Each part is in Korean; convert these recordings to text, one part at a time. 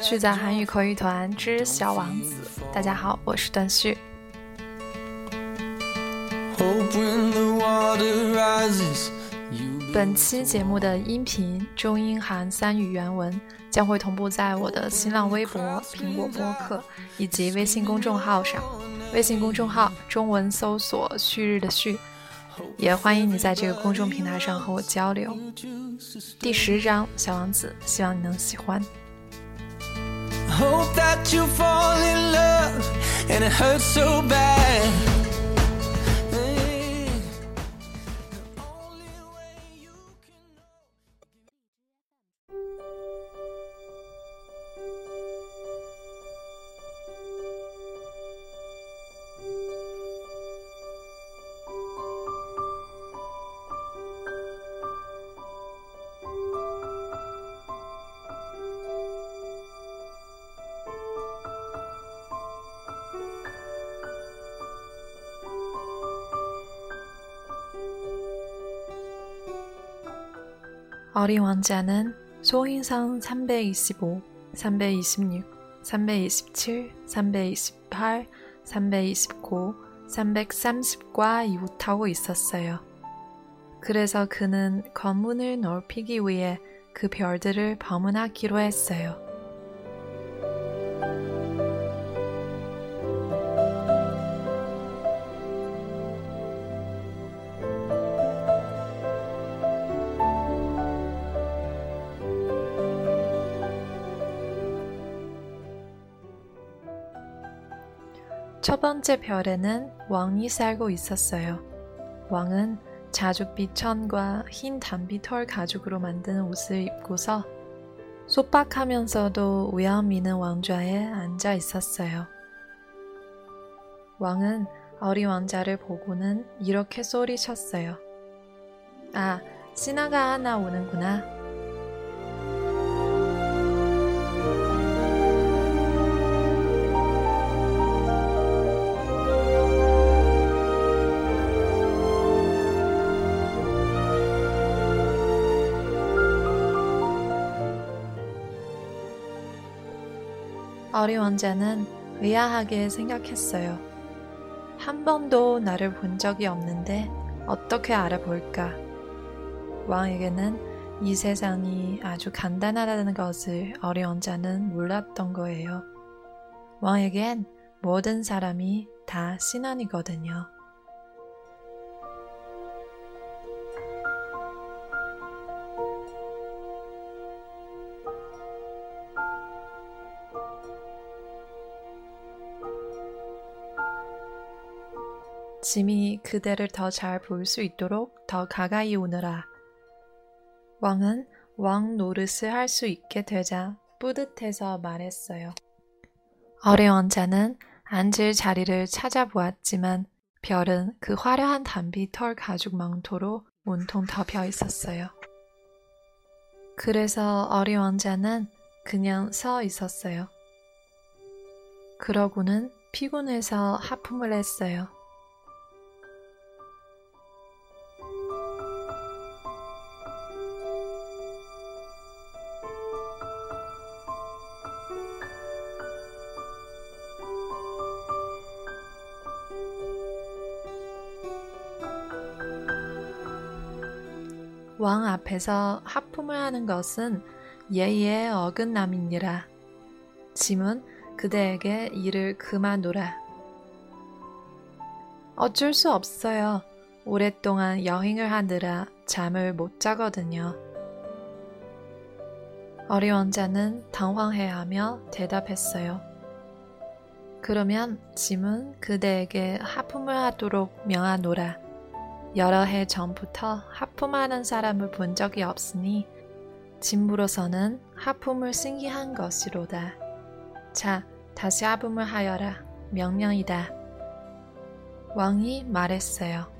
续在韩语口语团之小王子，大家好，我是段旭。本期节目的音频中英韩三语原文将会同步在我的新浪微博、苹果播客以及微信公众号上。微信公众号中文搜索“旭日”的“旭”，也欢迎你在这个公众平台上和我交流。第十章《小王子》，希望你能喜欢。hope that you fall in love and it hurts so bad. 어린 왕자는 소인상 325, 326, 327, 328, 329, 330과 이웃하고 있었어요. 그래서 그는 건문을 넓히기 위해 그 별들을 방문하기로 했어요. 첫 번째 별에는 왕이 살고 있었어요. 왕은 자줏빛 천과 흰 단비털 가죽으로 만든 옷을 입고서 소박하면서도 있는 왕좌에 앉아 있었어요. 왕은 어린 왕자를 보고는 이렇게 소리쳤어요. 아, 신하가 하나 오는구나. 왕자는 의아하게 생각했어요. 한 번도 나를 본 적이 없는데 어떻게 알아볼까? 왕에게는 이 세상이 아주 간단하다는 것을 어린 왕자는 몰랐던 거예요. 왕에겐 모든 사람이 다 신앙이거든요. 짐이 그대를 더 잘 볼 수 있도록 더 가까이 오너라. 왕은 왕 노릇을 할 수 있게 되자 뿌듯해서 말했어요. 어린 왕자는 앉을 자리를 찾아보았지만 별은 그 화려한 단비 털 가죽 망토로 온통 덮여 있었어요. 그래서 어린 왕자는 그냥 서 있었어요. 그러고는 피곤해서 하품을 했어요. 왕 앞에서 하품을 하는 것은 예의의 어긋남이니라. 짐은 그대에게 일을 그만두라. 어쩔 수 없어요. 오랫동안 여행을 하느라 잠을 못 자거든요. 어리 왕자는 당황해하며 대답했어요. 그러면 짐은 그대에게 하품을 하도록 명하노라. 여러 해 전부터 하품하는 사람을 본 적이 없으니 짐으로서는 하품을 신기한 것이로다. 자, 다시 하품을 하여라. 명령이다. 왕이 말했어요.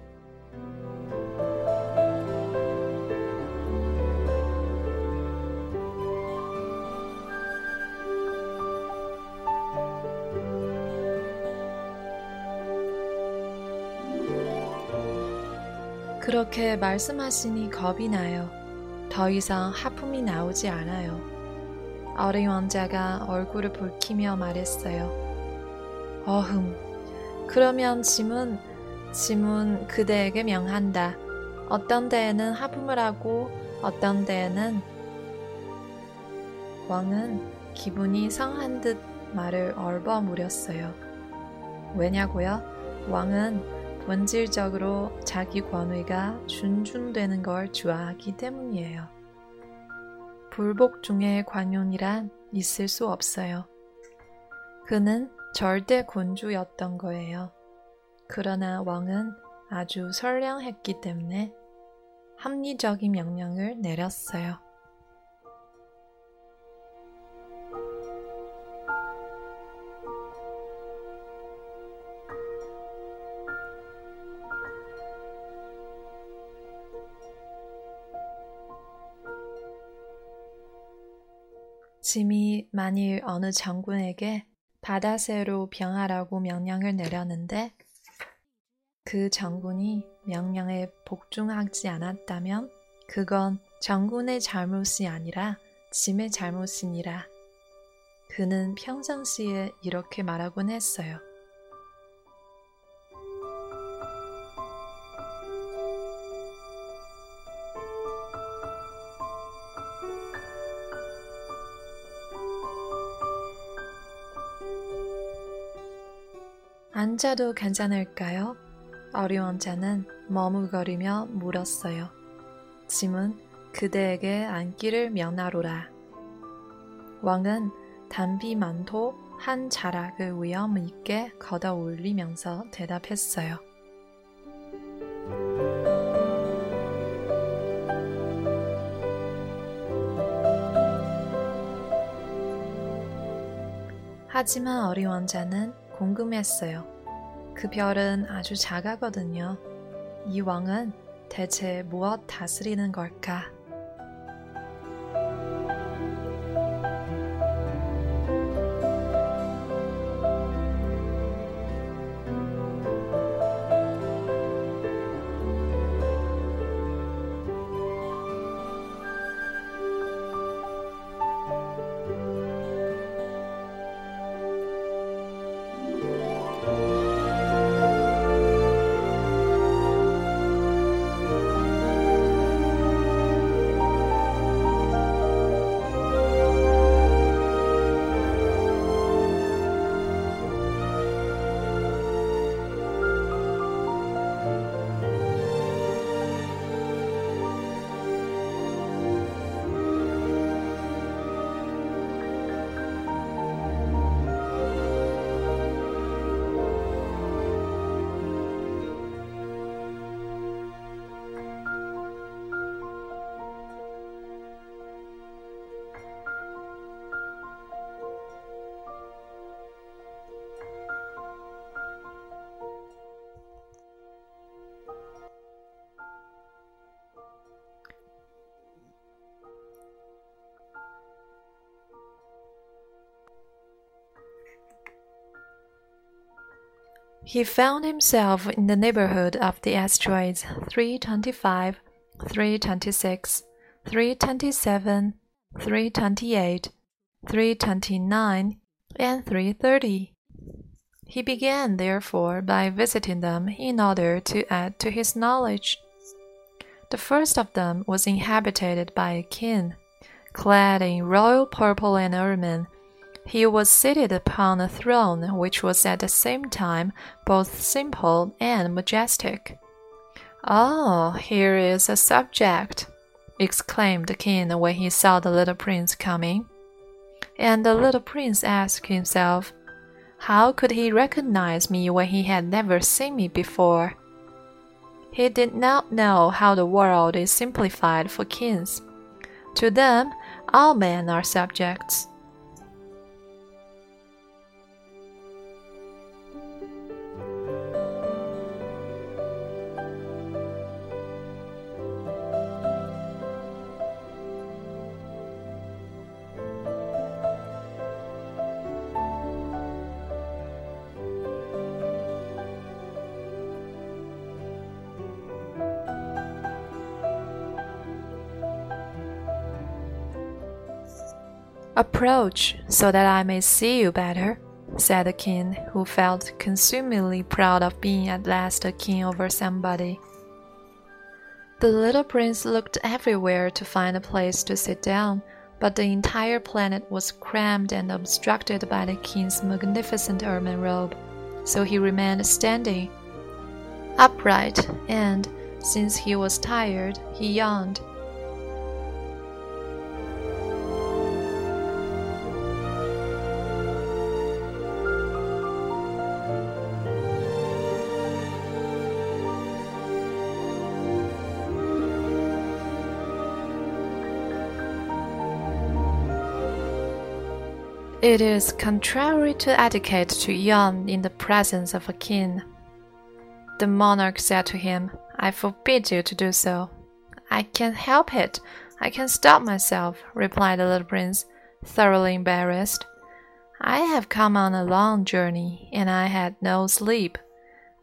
그렇게 말씀하시니 겁이 나요. 더 이상 하품이 나오지 않아요. 어린 왕자가 얼굴을 붉히며 말했어요. 어흠. 그러면 짐은, 짐은 그대에게 명한다. 어떤 데에는 하품을 하고 어떤 데에는 왕은 기분이 상한 듯 말을 얼버무렸어요. 왜냐고요? 왕은 본질적으로 자기 권위가 준중되는 걸 좋아하기 때문이에요. 불복 중의 관용이란 있을 수 없어요. 그는 절대 군주였던 거예요. 그러나 왕은 아주 선량했기 때문에 합리적인 명령을 내렸어요. 짐이 만일 어느 장군에게 바다새로 병하라고 명령을 내렸는데 그 장군이 명령에 복종하지 않았다면 그건 장군의 잘못이 아니라 짐의 잘못이니라. 그는 평상시에 이렇게 말하곤 했어요. 앉아도 괜찮을까요? 어려운 자는 머뭇거리며 물었어요. 짐은 그대에게 앉기를 면하로라. 왕은 단비 만토 한 자락을 위험 있게 걷어 올리면서 대답했어요. 하지만 어린 왕자는 궁금했어요. 그 별은 아주 작아거든요. 이 왕은 대체 무엇 다스리는 걸까? He found himself in the neighborhood of the asteroids 325, 326, 327, 328, 329, and 330. He began, therefore, by visiting them in order to add to his knowledge. The first of them was inhabited by a king, clad in royal purple and ermine he was seated upon a throne which was at the same time both simple and majestic. Oh, here is a subject! exclaimed the king when he saw the little prince coming. And the little prince asked himself, How could he recognize me when he had never seen me before? He did not know how the world is simplified for kings. To them, all men are subjects. Approach so that I may see you better, said the king, who felt consumingly proud of being at last a king over somebody. The little prince looked everywhere to find a place to sit down, but the entire planet was crammed and obstructed by the king's magnificent ermine robe, so he remained standing, upright, and, since he was tired, he yawned. It is contrary to etiquette to yawn in the presence of a king. The monarch said to him, I forbid you to do so. I can't help it. I can't stop myself, replied the little prince, thoroughly embarrassed. I have come on a long journey, and I had no sleep.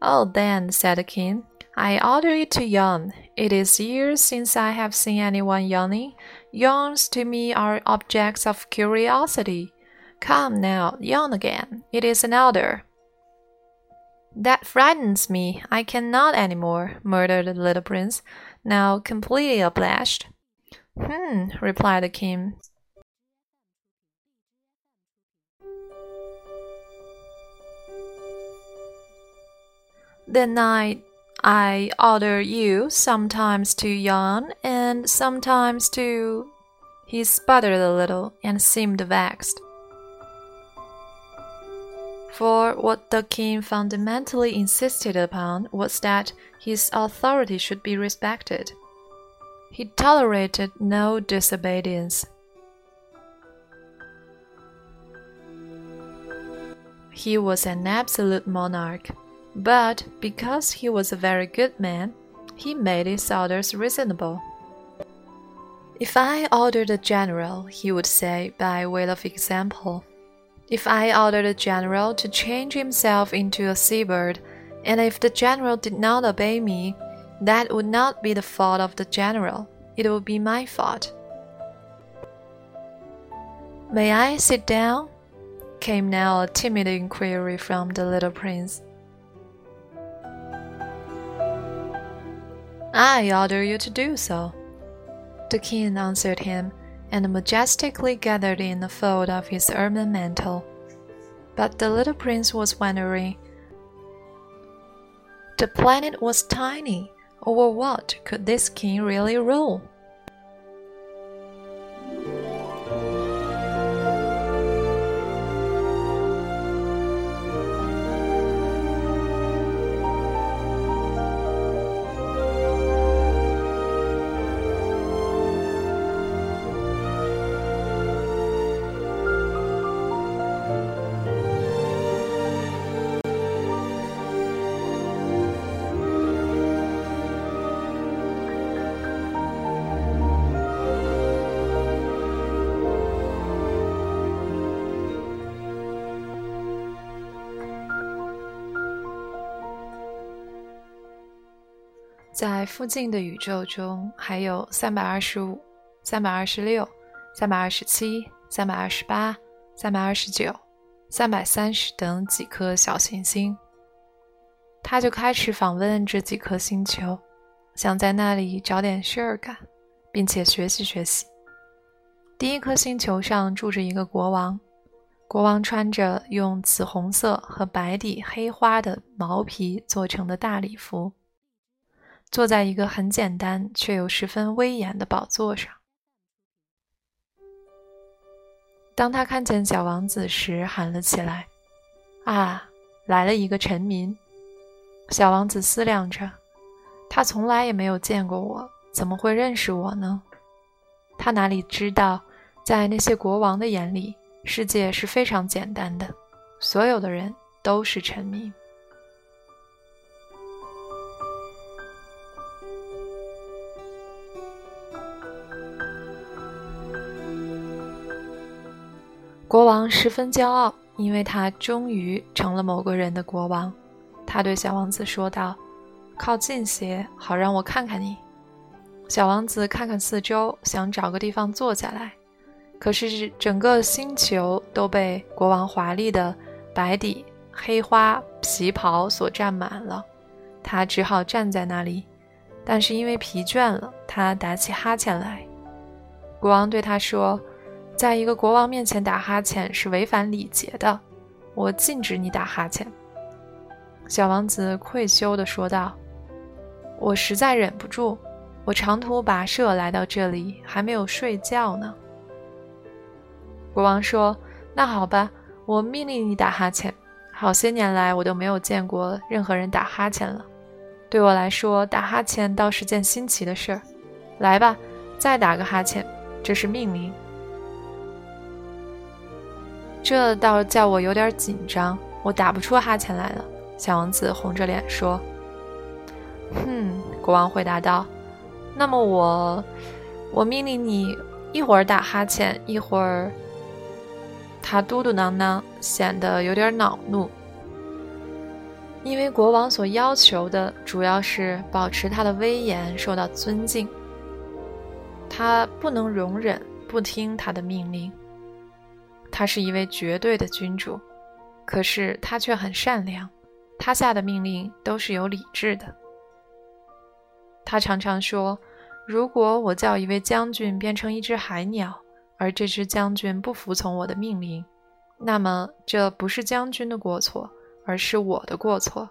Oh, then, said the king, I order you to yawn. It is years since I have seen anyone yawning. Yawns to me are objects of curiosity. Come now, yawn again. It is an order. That frightens me. I cannot any more, murmured the little prince, now completely abashed. Hmm, replied the king. Then I, I order you sometimes to yawn and sometimes to. He sputtered a little and seemed vexed for what the king fundamentally insisted upon was that his authority should be respected. He tolerated no disobedience. He was an absolute monarch, but because he was a very good man, he made his orders reasonable. If I ordered a general, he would say by way of example, if I ordered the general to change himself into a seabird, and if the general did not obey me, that would not be the fault of the general, it would be my fault. May I sit down? came now a timid inquiry from the little prince. I order you to do so. The king answered him and majestically gathered in the fold of his ermine mantle. But the little prince was wondering. The planet was tiny. Over what could this king really rule? 在附近的宇宙中，还有三百二十五、三百二十六、三百二十七、三百二十八、三百二十九、三百三十等几颗小行星。他就开始访问这几颗星球，想在那里找点事儿干，并且学习学习。第一颗星球上住着一个国王，国王穿着用紫红色和白底黑花的毛皮做成的大礼服。坐在一个很简单却又十分威严的宝座上。当他看见小王子时，喊了起来：“啊，来了一个臣民！”小王子思量着，他从来也没有见过我，怎么会认识我呢？他哪里知道，在那些国王的眼里，世界是非常简单的，所有的人都是臣民。国王十分骄傲，因为他终于成了某个人的国王。他对小王子说道：“靠近些，好让我看看你。”小王子看看四周，想找个地方坐下来。可是整个星球都被国王华丽的白底黑花皮袍所占满了，他只好站在那里。但是因为疲倦了，他打起哈欠来。国王对他说：“在一个国王面前打哈欠是违反礼节的，我禁止你打哈欠。”小王子愧羞地说道：“我实在忍不住，我长途跋涉来到这里，还没有睡觉呢。”国王说：“那好吧，我命令你打哈欠。好些年来，我都没有见过任何人打哈欠了。”对我来说，打哈欠倒是件新奇的事儿。来吧，再打个哈欠，这是命令。这倒叫我有点紧张，我打不出哈欠来了。小王子红着脸说：“哼。”国王回答道：“那么我，我命令你一会儿打哈欠，一会儿……”他嘟嘟囔囔，显得有点恼怒。因为国王所要求的主要是保持他的威严受到尊敬，他不能容忍不听他的命令。他是一位绝对的君主，可是他却很善良，他下的命令都是有理智的。他常常说：“如果我叫一位将军变成一只海鸟，而这只将军不服从我的命令，那么这不是将军的过错。”而是我的过错，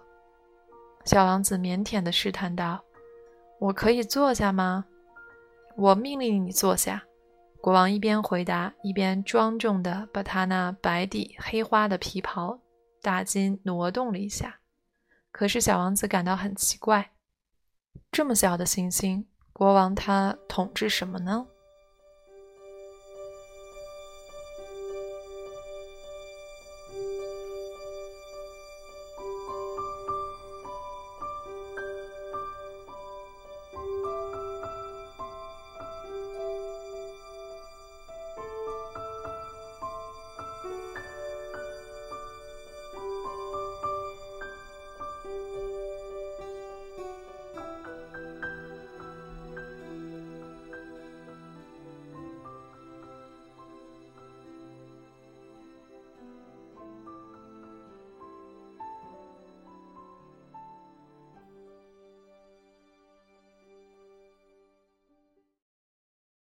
小王子腼腆地试探道：“我可以坐下吗？”“我命令你坐下。”国王一边回答，一边庄重地把他那白底黑花的皮袍大襟挪动了一下。可是小王子感到很奇怪：这么小的行星，国王他统治什么呢？